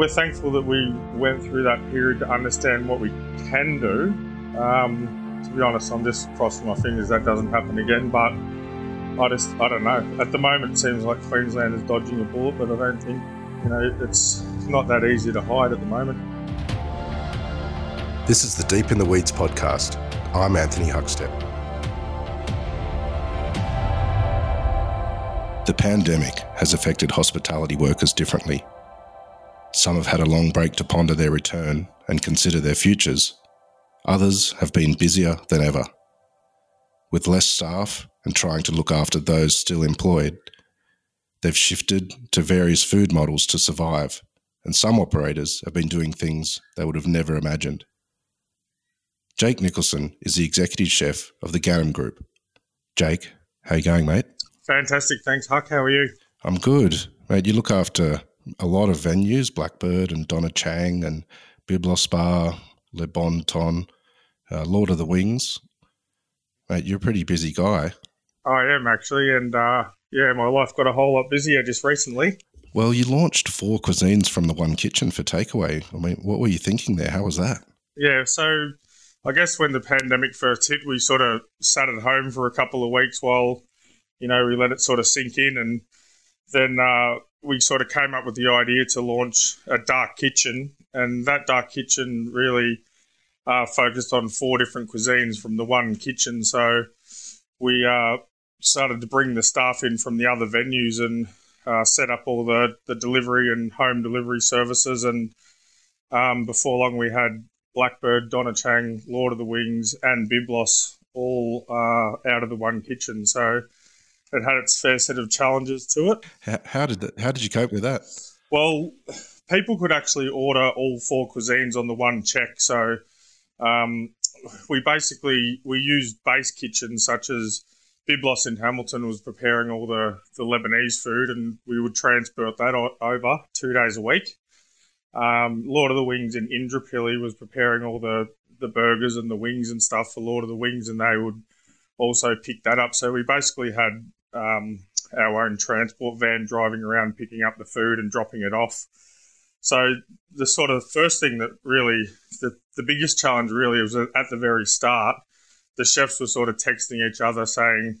we're thankful that we went through that period to understand what we can do. Um, to be honest, I'm just crossing my fingers that doesn't happen again. But I just, I don't know. At the moment, it seems like Queensland is dodging a bullet, but I don't think, you know, it's not that easy to hide at the moment. This is the Deep in the Weeds podcast. I'm Anthony Huckstep. The pandemic has affected hospitality workers differently. Some have had a long break to ponder their return and consider their futures. Others have been busier than ever. With less staff and trying to look after those still employed, they've shifted to various food models to survive, and some operators have been doing things they would have never imagined. Jake Nicholson is the executive chef of the Ghanem Group. Jake, how you going, mate? Fantastic. Thanks, Huck. How are you? I'm good, mate. You look after a lot of venues, Blackbird and Donna Chang and Byblos Bar, Le Bon Ton, uh, Lord of the Wings. Mate, you're a pretty busy guy. I am actually, and uh, yeah, my life got a whole lot busier just recently. Well, you launched four cuisines from the one kitchen for takeaway. I mean, what were you thinking there? How was that? Yeah, so I guess when the pandemic first hit, we sort of sat at home for a couple of weeks while, you know, we let it sort of sink in. And then uh, we sort of came up with the idea to launch a dark kitchen. And that dark kitchen really uh, focused on four different cuisines from the one kitchen. So we uh, started to bring the staff in from the other venues and uh, set up all the, the delivery and home delivery services. And um, before long, we had Blackbird, Donna Chang, Lord of the Wings, and Byblos all uh, out of the one kitchen. So it had its fair set of challenges to it. How, how did that, how did you cope with that? Well, people could actually order all four cuisines on the one check. So um, we basically we used base kitchens such as Byblos in Hamilton was preparing all the, the Lebanese food, and we would transport that over two days a week. Um, Lord of the Wings in Indooroopilly was preparing all the, the burgers and the wings and stuff for Lord of the Wings, and they would also pick that up. So we basically had um, our own transport van driving around picking up the food and dropping it off. So the sort of first thing that really the, the biggest challenge really was at the very start. The chefs were sort of texting each other saying,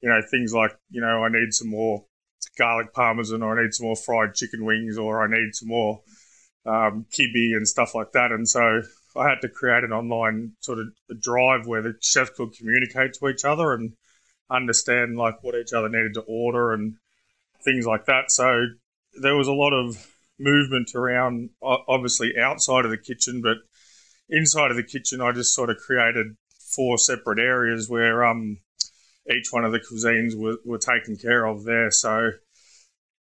you know, things like, you know, I need some more garlic parmesan or I need some more fried chicken wings or I need some more um, kibbeh and stuff like that. And so I had to create an online sort of drive where the chefs could communicate to each other and understand like what each other needed to order and things like that. So there was a lot of movement around, obviously outside of the kitchen, but inside of the kitchen, I just sort of created four separate areas where um, each one of the cuisines were, were taken care of there. So,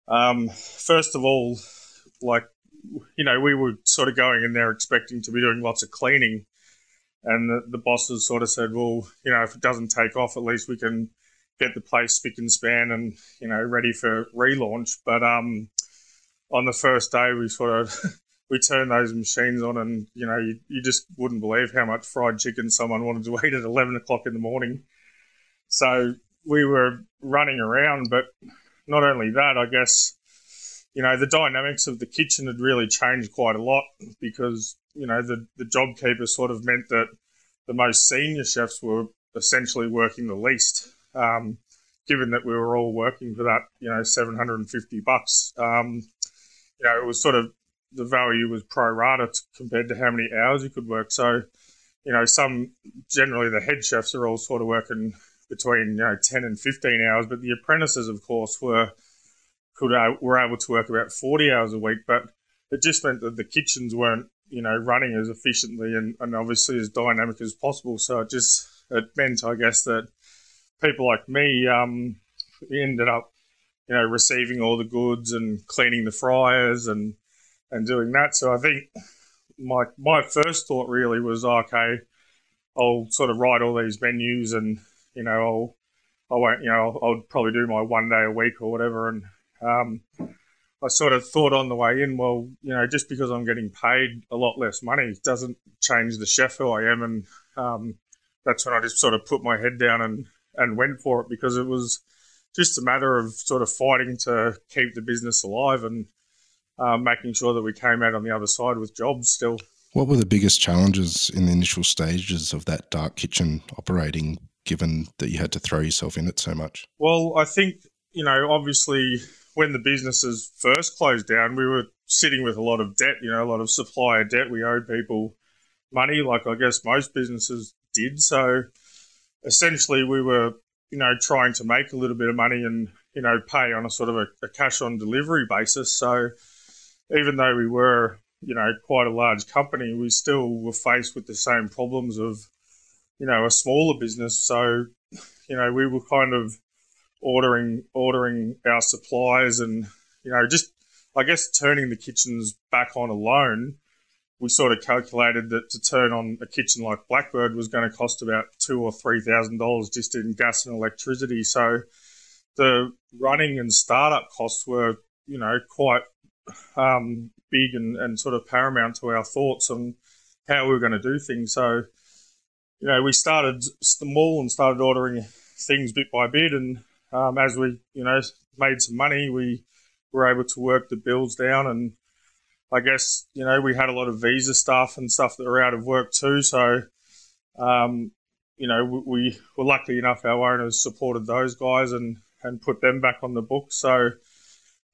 um, first of all, like, you know, we were sort of going in there expecting to be doing lots of cleaning and the, the bosses sort of said, well, you know, if it doesn't take off, at least we can get the place spick and span and, you know, ready for relaunch. But um, on the first day, we sort of we turned those machines on, and you know, you, you just wouldn't believe how much fried chicken someone wanted to eat at eleven o'clock in the morning. So we were running around, but not only that, I guess you know the dynamics of the kitchen had really changed quite a lot because you know, the, the JobKeeper sort of meant that the most senior chefs were essentially working the least, um, given that we were all working for that, you know, 750 bucks. Um, you know, it was sort of the value was pro rata compared to how many hours you could work. So, you know, some generally the head chefs are all sort of working between you know 10 and 15 hours, but the apprentices, of course, were could uh, were able to work about 40 hours a week. But it just meant that the kitchens weren't you know, running as efficiently and, and obviously as dynamic as possible. So it just it meant, I guess, that people like me um, ended up, you know, receiving all the goods and cleaning the fryers and and doing that. So I think my my first thought really was okay, I'll sort of write all these menus and you know I'll I won't you know I'll, I'll probably do my one day a week or whatever and um, I sort of thought on the way in, well, you know, just because I'm getting paid a lot less money doesn't change the chef who I am. And um, that's when I just sort of put my head down and, and went for it because it was just a matter of sort of fighting to keep the business alive. And um, making sure that we came out on the other side with jobs still. What were the biggest challenges in the initial stages of that dark kitchen operating, given that you had to throw yourself in it so much? Well, I think, you know, obviously when the businesses first closed down, we were sitting with a lot of debt, you know, a lot of supplier debt. We owed people money, like I guess most businesses did. So essentially, we were, you know, trying to make a little bit of money and, you know, pay on a sort of a, a cash on delivery basis. So even though we were, you know, quite a large company, we still were faced with the same problems of, you know, a smaller business. So, you know, we were kind of ordering ordering our supplies and, you know, just I guess turning the kitchens back on alone, we sort of calculated that to turn on a kitchen like Blackbird was going to cost about two or three thousand dollars just in gas and electricity. So the running and startup costs were, you know, quite um, big and, and sort of paramount to our thoughts on how we were going to do things. So, you know, we started small and started ordering things bit by bit, and um, as we, you know, made some money, we were able to work the bills down. And I guess, you know, we had a lot of visa stuff and stuff that were out of work too. So, um, you know, we, we were lucky enough our owners supported those guys and, and put them back on the books. So,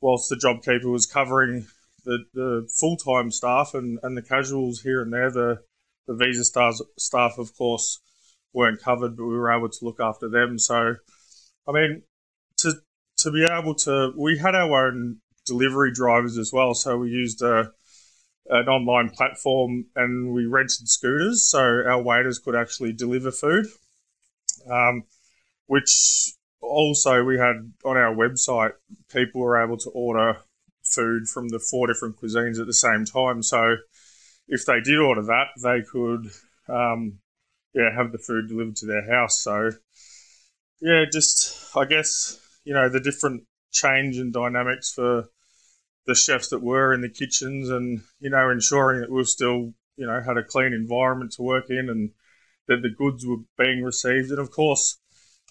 whilst the JobKeeper was covering the, the full time staff and, and the casuals here and there, the, the visa stars, staff, of course, weren't covered, but we were able to look after them. So, I mean, to be able to, we had our own delivery drivers as well. So we used a, an online platform and we rented scooters so our waiters could actually deliver food. Um, which also we had on our website, people were able to order food from the four different cuisines at the same time. So if they did order that, they could, um, yeah, have the food delivered to their house. So yeah, just I guess you know the different change and dynamics for the chefs that were in the kitchens, and you know ensuring that we still you know had a clean environment to work in, and that the goods were being received, and of course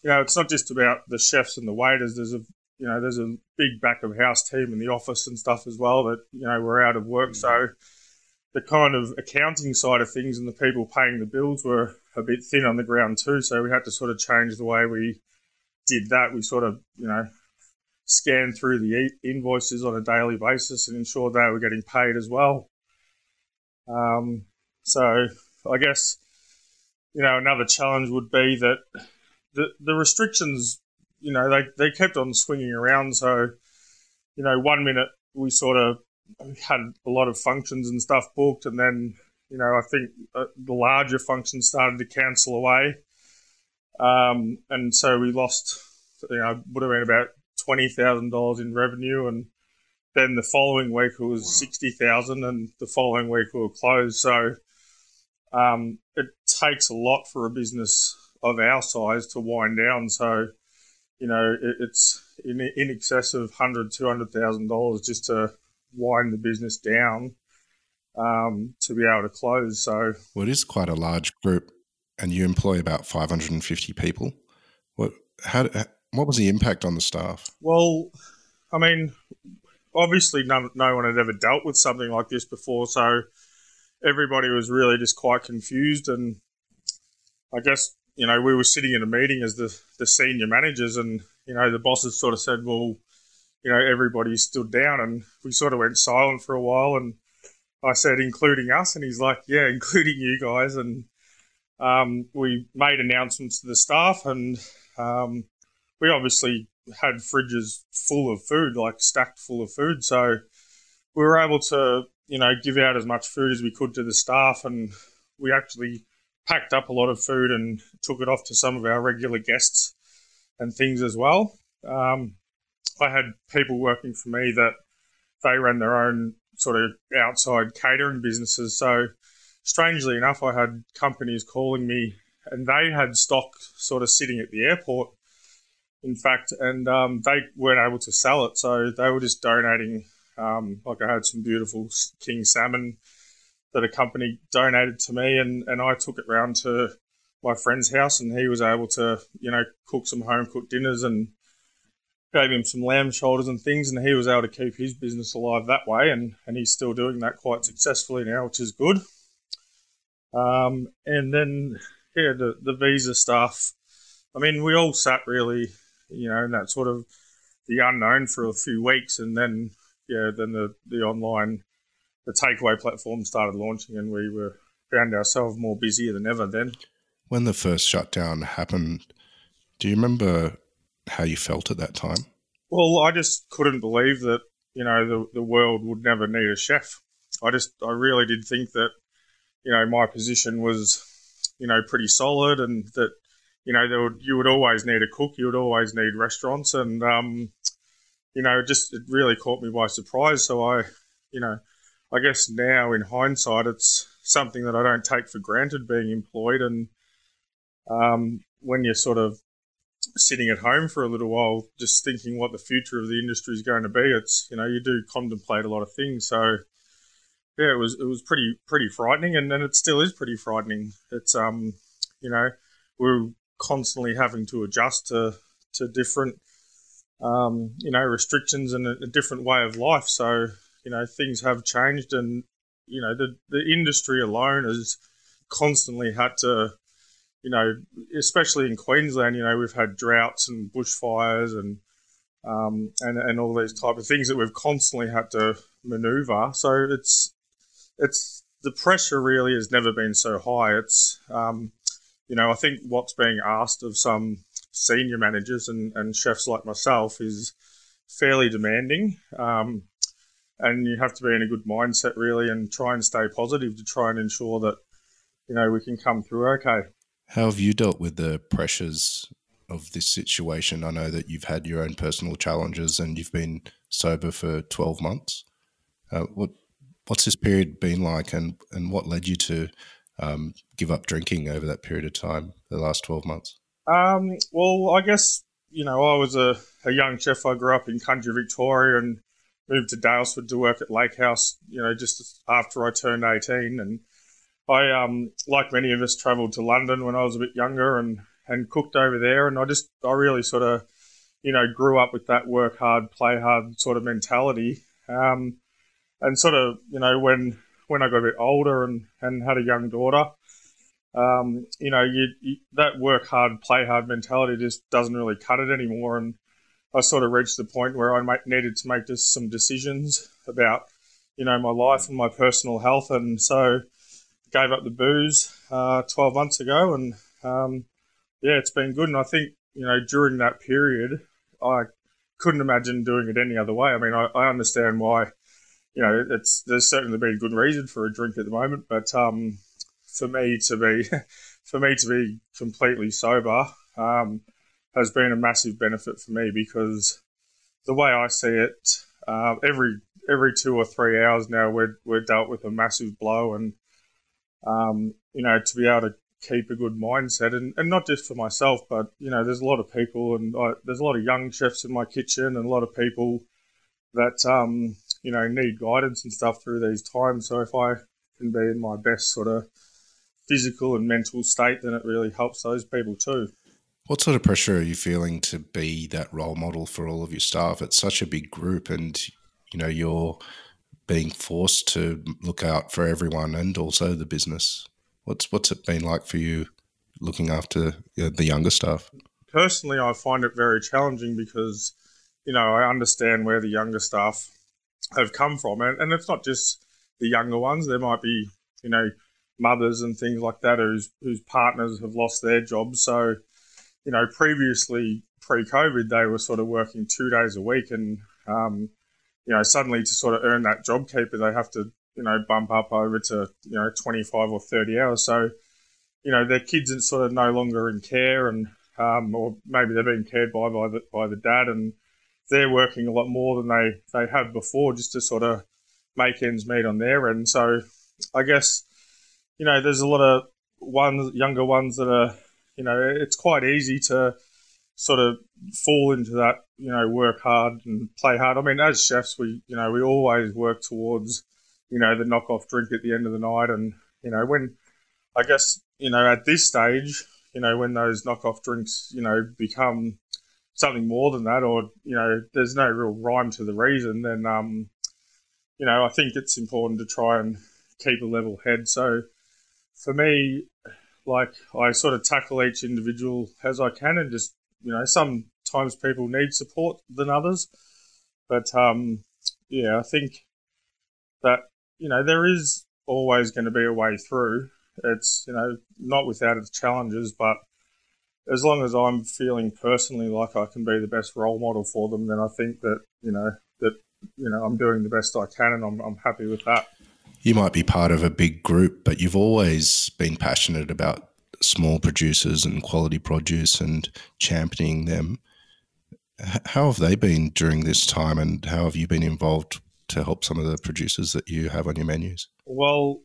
you know, it's not just about the chefs and the waiters. There's a you know, there's a big back of house team in the office and stuff as well that you know were out of work. Mm. So the kind of accounting side of things and the people paying the bills were a bit thin on the ground too. So we had to sort of change the way we did that. We sort of you know scanned through the invoices on a daily basis and ensured they were getting paid as well. Um, so I guess you know another challenge would be that the the restrictions, you know, they they kept on swinging around. So, you know, one minute we sort of had a lot of functions and stuff booked, and then you know, I think uh, the larger functions started to cancel away, um, and so we lost, you know, would have been about twenty thousand dollars in revenue, and then the following week it was sixty thousand, and the following week we were closed. So um, it takes a lot for a business of our size to wind down. So, you know, it, it's in, in excess of hundred, two hundred thousand dollars just to wind the business down um, to be able to close. So, well, it is quite a large group, and you employ about five hundred and fifty people. What how what was the impact on the staff? Well, I mean, obviously, no, no one had ever dealt with something like this before, so everybody was really just quite confused and I guess you know, we were sitting in a meeting as the, the senior managers, and you know, the bosses sort of said, "Well, you know, everybody stood down," and we sort of went silent for a while. And I said, "Including us," and he's like, "Yeah, including you guys." And um, we made announcements to the staff, and um, we obviously had fridges full of food, like stacked full of food. So we were able to, you know, give out as much food as we could to the staff, and we actually packed up a lot of food and took it off to some of our regular guests and things as well. Um, I had people working for me that they ran their own sort of outside catering businesses. So, strangely enough, I had companies calling me and they had stock sort of sitting at the airport, in fact, and um, they weren't able to sell it. So, they were just donating. Um, like, I had some beautiful king salmon that a company donated to me, and, and I took it round to my friend's house, and he was able to, you know, cook some home cooked dinners and gave him some lamb shoulders and things, and he was able to keep his business alive that way, and, and he's still doing that quite successfully now, which is good. Um, and then, yeah, the, the visa stuff. I mean, we all sat really, you know, in that sort of the unknown for a few weeks, and then, yeah, then the, the online, the takeaway platform started launching, and we were found ourselves more busier than ever then. When the first shutdown happened, do you remember how you felt at that time? Well, I just couldn't believe that you know the the world would never need a chef. I just I really did think that you know my position was you know pretty solid and that you know there would you would always need a cook, you would always need restaurants, and um, you know just it really caught me by surprise. So I you know I guess now in hindsight it's something that I don't take for granted being employed and um, when you're sort of sitting at home for a little while, just thinking what the future of the industry is going to be. It's you know you do contemplate a lot of things. So yeah, it was it was pretty pretty frightening, and then it still is pretty frightening. It's um you know we're constantly having to adjust to to different um, you know restrictions and a, a different way of life. So you know things have changed, and you know the the industry alone has constantly had to you know, especially in Queensland, you know, we've had droughts and bushfires and um, and and all these type of things that we've constantly had to manoeuvre. So it's it's the pressure really has never been so high. It's um, you know, I think what's being asked of some senior managers and, and chefs like myself is fairly demanding. Um, and you have to be in a good mindset really and try and stay positive to try and ensure that you know we can come through okay how have you dealt with the pressures of this situation? I know that you've had your own personal challenges and you've been sober for 12 months. Uh, what What's this period been like and, and what led you to um, give up drinking over that period of time, the last 12 months? Um, well, I guess, you know, I was a, a young chef. I grew up in country Victoria and moved to Daylesford to work at Lake House, you know, just after I turned 18. And I, um, like many of us, travelled to London when I was a bit younger and, and cooked over there. And I just, I really sort of, you know, grew up with that work hard, play hard sort of mentality. Um, and sort of, you know, when when I got a bit older and, and had a young daughter, um, you know, you, you, that work hard, play hard mentality just doesn't really cut it anymore. And I sort of reached the point where I needed to make just some decisions about, you know, my life and my personal health. And so gave up the booze uh, 12 months ago, and um, yeah, it's been good. And I think you know during that period, I couldn't imagine doing it any other way. I mean, I, I understand why. You know, it's there's certainly been good reason for a drink at the moment, but um, for me to be for me to be completely sober um, has been a massive benefit for me because the way I see it, uh, every every two or three hours now we're we're dealt with a massive blow and um, you know, to be able to keep a good mindset and, and not just for myself, but, you know, there's a lot of people and I, there's a lot of young chefs in my kitchen and a lot of people that, um, you know, need guidance and stuff through these times. So if I can be in my best sort of physical and mental state, then it really helps those people too. What sort of pressure are you feeling to be that role model for all of your staff? It's such a big group, and you know you're being forced to look out for everyone and also the business. What's what's it been like for you looking after the younger staff? Personally, I find it very challenging because you know I understand where the younger staff have come from, and, and it's not just the younger ones. There might be you know mothers and things like that whose whose partners have lost their jobs. So you know previously pre-COVID they were sort of working two days a week and um, you know, suddenly to sort of earn that JobKeeper, they have to, you know, bump up over to, you know, 25 or 30 hours. So, you know, their kids are sort of no longer in care and, um, or maybe they're being cared by, by the, by the dad and they're working a lot more than they, they have before just to sort of make ends meet on their end. So I guess, you know, there's a lot of ones, younger ones that are, you know, it's quite easy to, sort of fall into that, you know, work hard and play hard. I mean, as chefs, we, you know, we always work towards, you know, the knockoff drink at the end of the night. And, you know, when, I guess, you know, at this stage, you know, when those knockoff drinks, you know, become something more than that, or you know, there's no real rhyme to the reason, then um, you know, I think it's important to try and keep a level head. So for me, like I sort of tackle each individual as I can, and just you know, sometimes people need support than others, but um, yeah, I think that you know there is always going to be a way through. It's you know not without its challenges, but as long as I'm feeling personally like I can be the best role model for them, then I think that you know that you know I'm doing the best I can, and I'm I'm happy with that. You might be part of a big group, but you've always been passionate about small producers and quality produce and championing them. How have they been during this time, and how have you been involved to help some of the producers that you have on your menus? Well,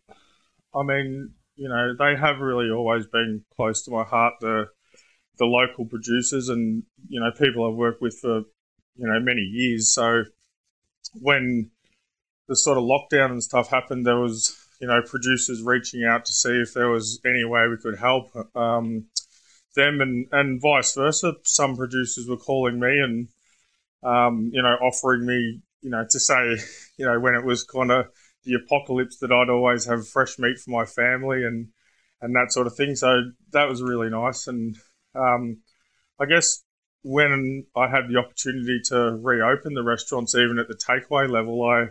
I mean, you know, they have really always been close to my heart. The the local producers and you know people I've worked with for you know many years. So when the sort of lockdown and stuff happened, there was you know producers reaching out to see if there was any way we could help um, them, and and vice versa. Some producers were calling me and um, you know offering me you know to say you know when it was kind of the apocalypse that I'd always have fresh meat for my family and and that sort of thing. So that was really nice and um, I guess when I had the opportunity to reopen the restaurants, even at the takeaway level, I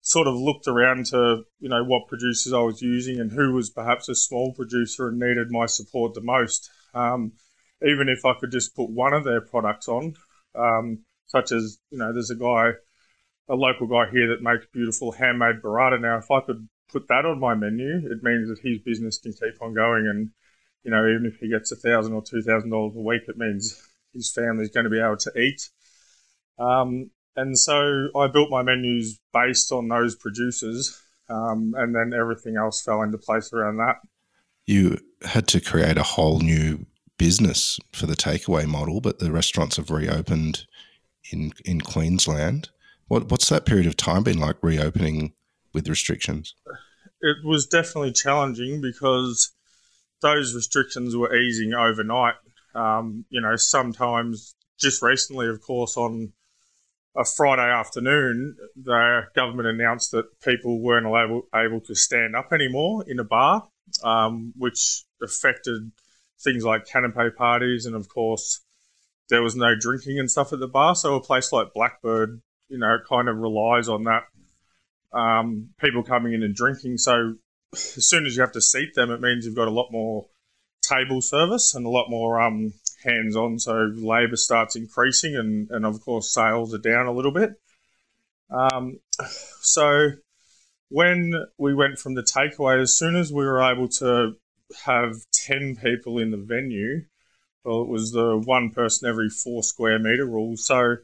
sort of looked around to you know what producers I was using and who was perhaps a small producer and needed my support the most. Um, even if I could just put one of their products on, um, such as you know, there's a guy, a local guy here that makes beautiful handmade burrata. Now, if I could put that on my menu, it means that his business can keep on going and you know, even if he gets a thousand or two thousand dollars a week, it means his family's going to be able to eat. Um, and so I built my menus based on those producers, um, and then everything else fell into place around that. You had to create a whole new business for the takeaway model, but the restaurants have reopened in in Queensland. What, what's that period of time been like reopening with restrictions? It was definitely challenging because those restrictions were easing overnight. Um, you know, sometimes just recently, of course, on a Friday afternoon, the government announced that people weren't able, able to stand up anymore in a bar, um, which affected things like canapé parties. And of course, there was no drinking and stuff at the bar. So a place like Blackbird, you know, kind of relies on that um, people coming in and drinking. So as soon as you have to seat them, it means you've got a lot more table service and a lot more um, hands on. So labour starts increasing, and, and of course, sales are down a little bit. Um, so when we went from the takeaway, as soon as we were able to have 10 people in the venue, well, it was the one person every four square metre rule. So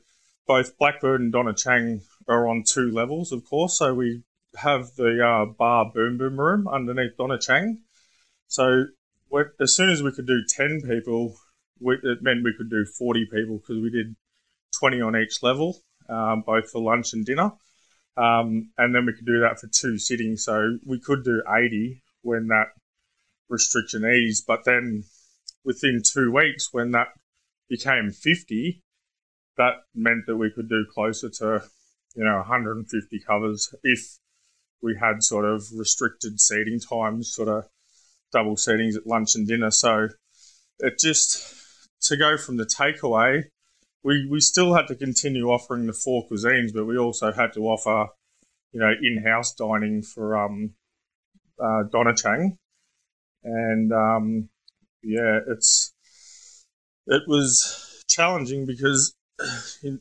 both Blackbird and Donna Chang are on two levels, of course. So we have the uh, bar boom boom room underneath Donna Chang. So as soon as we could do 10 people, we, it meant we could do 40 people because we did 20 on each level, um, both for lunch and dinner. Um, and then we could do that for two sittings. So we could do 80 when that restriction eased. But then within two weeks, when that became 50, that meant that we could do closer to, you know, 150 covers if we had sort of restricted seating times, sort of double seatings at lunch and dinner. So it just to go from the takeaway, we we still had to continue offering the four cuisines, but we also had to offer, you know, in-house dining for um, uh, and um, yeah, it's it was challenging because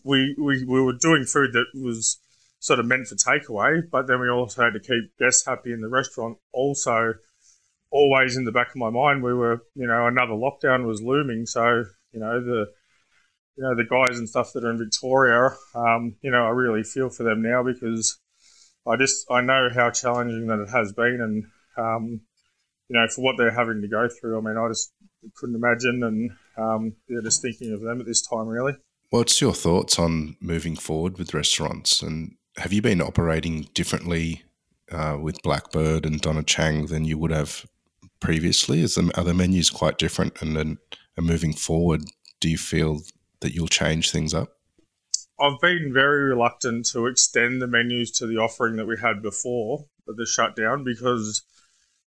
we, we we were doing food that was sort of meant for takeaway, but then we also had to keep guests happy in the restaurant. Also, always in the back of my mind, we were, you know, another lockdown was looming. So, you know, the, you know, the guys and stuff that are in Victoria, um, you know, I really feel for them now because I just, I know how challenging that it has been. And, um, you know, for what they're having to go through, I mean, I just couldn't imagine. And, um, yeah, just thinking of them at this time, really. What's your thoughts on moving forward with restaurants? And have you been operating differently uh, with Blackbird and Donna Chang than you would have previously? Is the, are the menus quite different? And then and moving forward, do you feel that you'll change things up? I've been very reluctant to extend the menus to the offering that we had before the shutdown because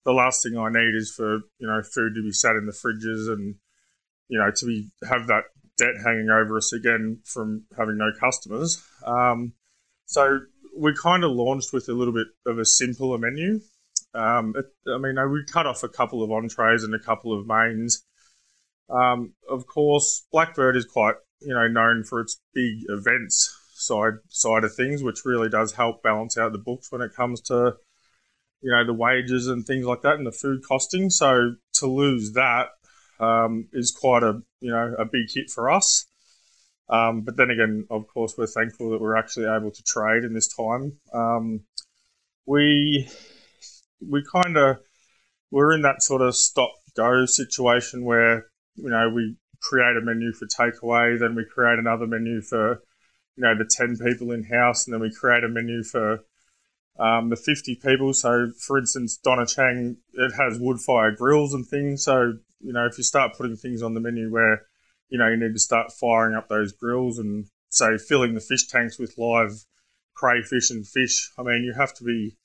the last thing I need is for you know food to be sat in the fridges and you know to be have that debt hanging over us again from having no customers. Um, so we kind of launched with a little bit of a simpler menu. Um, it, I mean, we cut off a couple of entrees and a couple of mains. Um, of course, Blackbird is quite you know known for its big events side side of things, which really does help balance out the books when it comes to you know the wages and things like that and the food costing. So to lose that um, is quite a you know a big hit for us. Um, but then again, of course, we're thankful that we're actually able to trade in this time. Um, we we kind of we're in that sort of stop go situation where you know we create a menu for takeaway, then we create another menu for you know the ten people in house, and then we create a menu for um, the 50 people. So, for instance, Donna Chang, it has wood fire grills and things. So, you know, if you start putting things on the menu where, you know, you need to start firing up those grills and, say, filling the fish tanks with live crayfish and fish, I mean, you have to be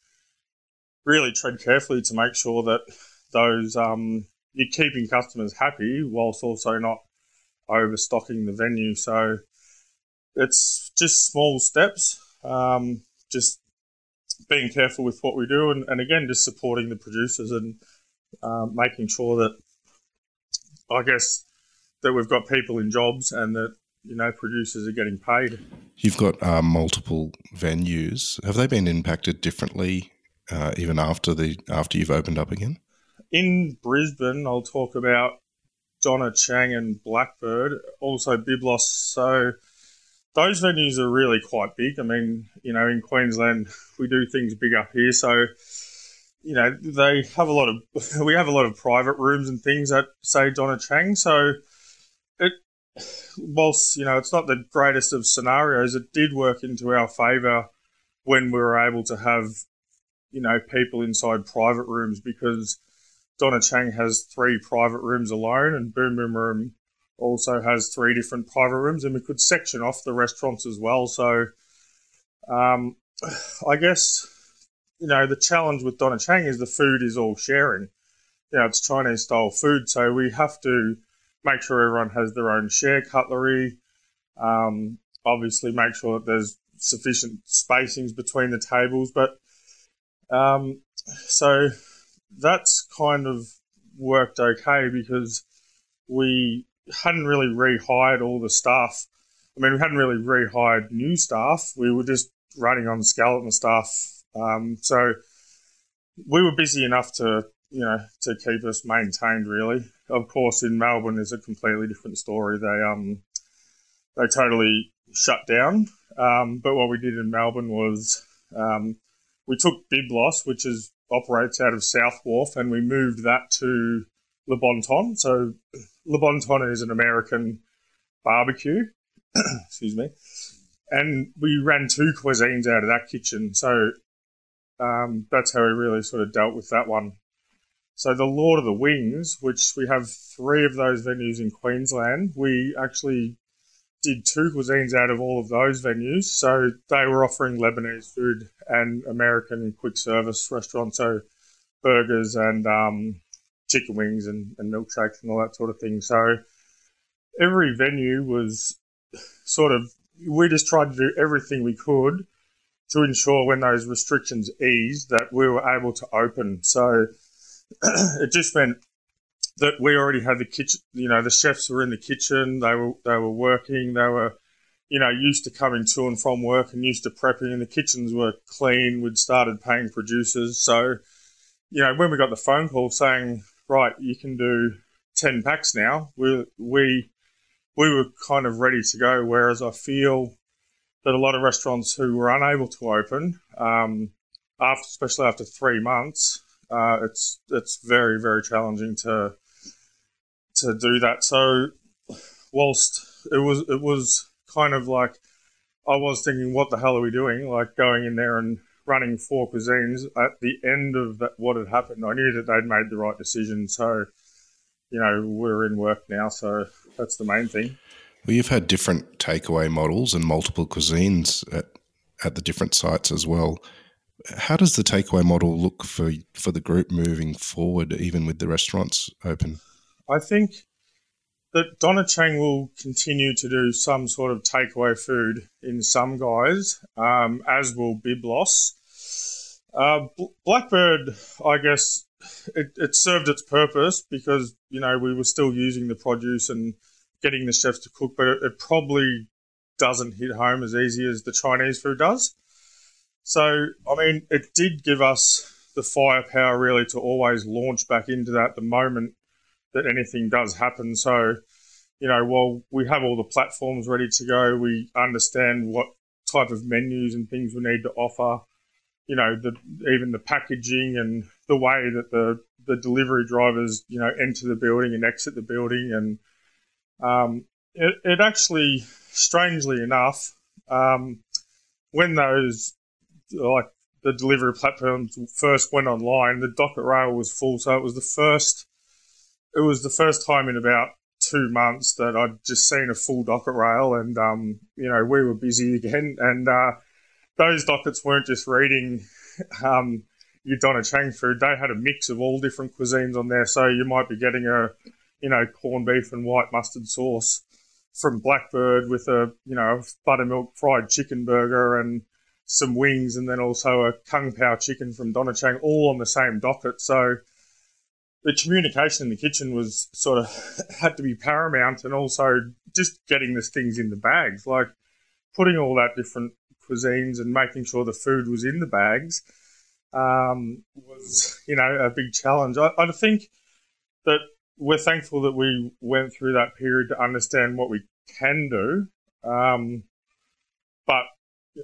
really tread carefully to make sure that those, um, you're keeping customers happy whilst also not overstocking the venue. So, it's just small steps. Um, just being careful with what we do, and, and again, just supporting the producers and um, making sure that, I guess, that we've got people in jobs and that you know producers are getting paid. You've got uh, multiple venues. Have they been impacted differently, uh, even after the after you've opened up again? In Brisbane, I'll talk about Donna Chang and Blackbird, also Byblos. So those venues are really quite big. I mean, you know, in Queensland, we do things big up here. So, you know, they have a lot of, we have a lot of private rooms and things at, say, Donna Chang. So, whilst, you know, it's not the greatest of scenarios, it did work into our favour when we were able to have, you know, people inside private rooms because Donna Chang has three private rooms alone and Boom Boom Room also has three different private rooms, and we could section off the restaurants as well. So, um, I guess you know the challenge with Donna Chang is the food is all sharing. You know, it's Chinese style food, so we have to make sure everyone has their own share cutlery. Um, obviously, make sure that there's sufficient spacings between the tables, but um, so that's kind of worked okay because we hadn't really rehired all the staff. I mean, we hadn't really rehired new staff. We were just running on skeleton staff. Um, so we were busy enough to, you know, to keep us maintained. Really, of course, in Melbourne is a completely different story. They um, they totally shut down. Um, but what we did in Melbourne was um, we took Byblos, which is operates out of South Wharf, and we moved that to Le Bon Ton. So Le Bon Ton is an American barbecue. Excuse me. And we ran two cuisines out of that kitchen. So um, that's how we really sort of dealt with that one. So the Lord of the Wings, which we have three of those venues in Queensland, we actually did two cuisines out of all of those venues. So they were offering Lebanese food and American quick service restaurants, so burgers and um, chicken wings and, and milkshakes and all that sort of thing. So every venue was sort of, we just tried to do everything we could to ensure when those restrictions eased that we were able to open. So it just meant that we already had the kitchen, you know, the chefs were in the kitchen, they were, they were working, they were, you know, used to coming to and from work and used to prepping, and the kitchens were clean. We'd started paying producers. So, you know, when we got the phone call saying, right, you can do 10 packs now. We, we, we were kind of ready to go. Whereas I feel that a lot of restaurants who were unable to open, um, after, especially after three months, uh, it's, it's very, very challenging to, to do that. So whilst it was, it was kind of like, I was thinking, what the hell are we doing? Like going in there and running four cuisines at the end of that, what had happened. I knew that they'd made the right decision. So, you know, we're in work now. So that's the main thing. Well, you've had different takeaway models and multiple cuisines at, at the different sites as well. How does the takeaway model look for for the group moving forward, even with the restaurants open? I think that Donna Chang will continue to do some sort of takeaway food in some guys, um, as will Byblos. Uh, Blackbird, I guess, it, it served its purpose because you know we were still using the produce and getting the chefs to cook, but it, it probably doesn't hit home as easy as the Chinese food does. So, I mean, it did give us the firepower really to always launch back into that the moment that anything does happen. So, you know, while we have all the platforms ready to go, we understand what type of menus and things we need to offer. You know, the even the packaging and the way that the the delivery drivers, you know, enter the building and exit the building, and um, it, it actually, strangely enough, um, when those like the delivery platforms first went online, the docket rail was full. So it was the first, it was the first time in about two months that I'd just seen a full docket rail, and um, you know we were busy again, and uh, those dockets weren't just reading um, your Donna Chang food; they had a mix of all different cuisines on there. So you might be getting a, you know, corned beef and white mustard sauce from Blackbird with a, you know, buttermilk fried chicken burger and some wings, and then also a kung pao chicken from Donna Chang, all on the same docket. So the communication in the kitchen was sort of had to be paramount, and also just getting the things in the bags, like putting all that different cuisines and making sure the food was in the bags um, was, you know, a big challenge. I, I think that we're thankful that we went through that period to understand what we can do. Um, but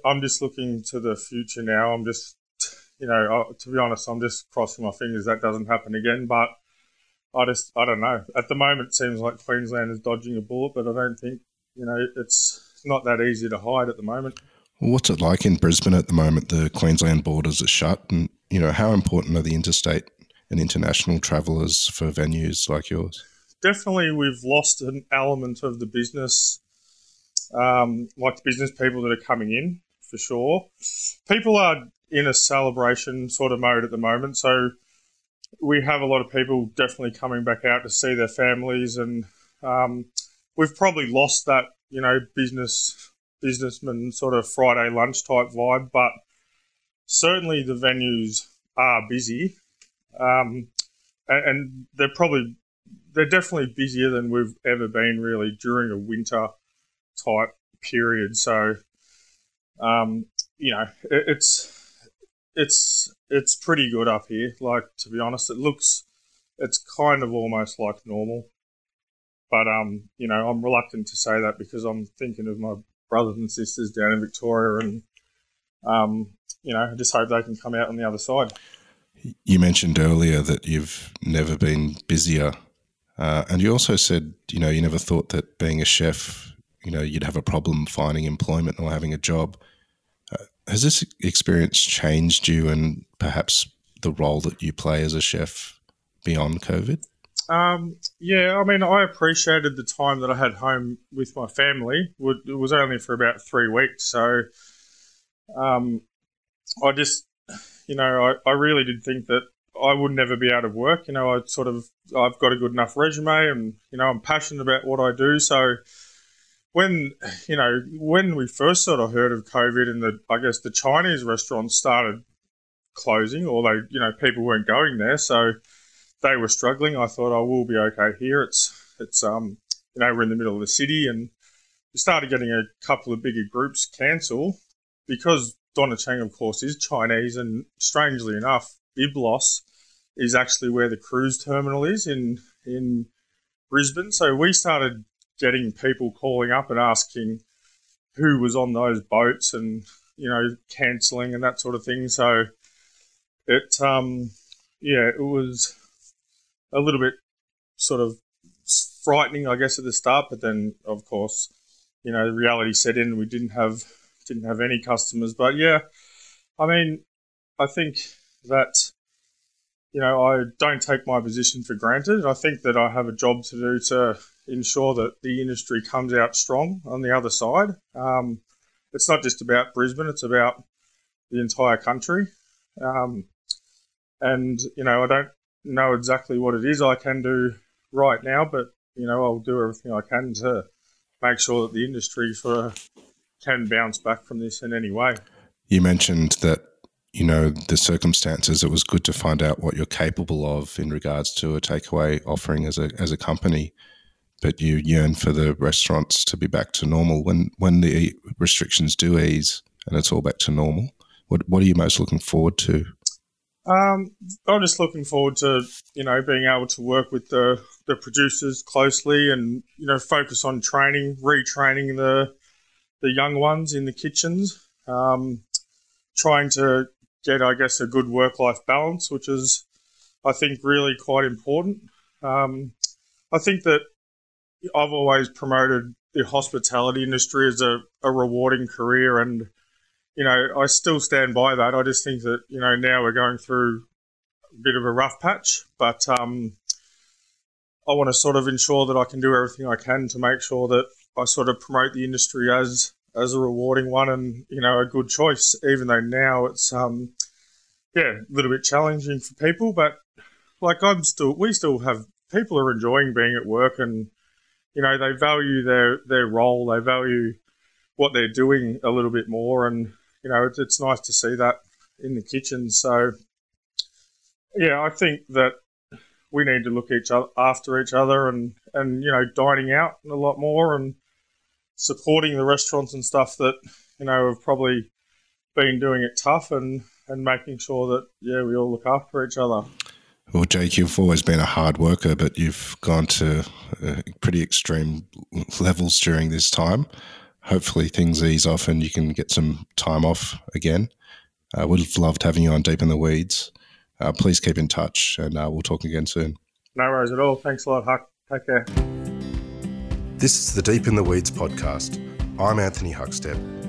I'm just looking to the future now. I'm just, you know, to be honest, I'm just crossing my fingers that doesn't happen again. But I just, I don't know. At the moment, it seems like Queensland is dodging a bullet, but I don't think, you know, it's not that easy to hide at the moment. What's it like in Brisbane at the moment? The Queensland borders are shut, and you know how important are the interstate and international travellers for venues like yours? Definitely, we've lost an element of the business um, like business people that are coming in for sure. People are in a celebration sort of mode at the moment, so we have a lot of people definitely coming back out to see their families, and um, we've probably lost that you know business businessman sort of Friday lunch type vibe, but certainly the venues are busy, um, and, and they're probably they're definitely busier than we've ever been really during a winter type period. So, um, you know, it, it's it's it's pretty good up here. Like to be honest, it looks it's kind of almost like normal. But um, you know, I'm reluctant to say that because I'm thinking of my brothers and sisters down in Victoria, and um, you know, I just hope they can come out on the other side. You mentioned earlier that you've never been busier, uh, and you also said, you know, you never thought that being a chef you know you'd have a problem finding employment or having a job. Uh, has this experience changed you and perhaps the role that you play as a chef beyond COVID? Um, yeah, I mean, I appreciated the time that I had home with my family. It was only for about three weeks, so um, I just, you know, I, I really did think that I would never be out of work. You know, I sort of, I've got a good enough resume, and you know, I'm passionate about what I do, so when you know when we first sort of heard of COVID and the I guess the Chinese restaurants started closing, or they you know people weren't going there, so they were struggling. I thought I will be okay here. It's it's um you know we're in the middle of the city and we started getting a couple of bigger groups cancel because Donna Chang of course is Chinese and strangely enough Byblos is actually where the cruise terminal is in in Brisbane. So we started getting people calling up and asking who was on those boats and you know cancelling and that sort of thing. So it um yeah it was a little bit sort of frightening I guess at the start, but then of course you know the reality set in. We didn't have didn't have any customers, but yeah, I mean I think that you know I don't take my position for granted. I think that I have a job to do to ensure that the industry comes out strong on the other side. Um, it's not just about Brisbane; it's about the entire country. Um, and you know, I don't know exactly what it is I can do right now, but you know, I'll do everything I can to make sure that the industry of can bounce back from this in any way. You mentioned that you know the circumstances. It was good to find out what you're capable of in regards to a takeaway offering as a as a company. But you yearn for the restaurants to be back to normal when when the restrictions do ease and it's all back to normal. What what are you most looking forward to? Um, I'm just looking forward to you know being able to work with the the producers closely and you know focus on training, retraining the the young ones in the kitchens. Um, trying to get, I guess, a good work life balance, which is, I think, really quite important. Um, I think that I've always promoted the hospitality industry as a, a rewarding career and you know, I still stand by that. I just think that, you know, now we're going through a bit of a rough patch, but um, I want to sort of ensure that I can do everything I can to make sure that I sort of promote the industry as as a rewarding one and you know a good choice. Even though now it's um, yeah a little bit challenging for people, but like I'm still we still have people are enjoying being at work and you know they value their their role, they value what they're doing a little bit more, and you know, it's, it's nice to see that in the kitchen. So, yeah, I think that we need to look each other after each other and and you know dining out a lot more and supporting the restaurants and stuff that you know have probably been doing it tough and and making sure that yeah we all look after each other. Well, Jake, you've always been a hard worker, but you've gone to uh, pretty extreme levels during this time hopefully things ease off and you can get some time off again. Uh, we'd have loved having you on Deep in the Weeds. Uh, please keep in touch and uh, we'll talk again soon. No worries at all. Thanks a lot, Huck. Take care. This is the Deep in the Weeds podcast. I'm Anthony Huckstep.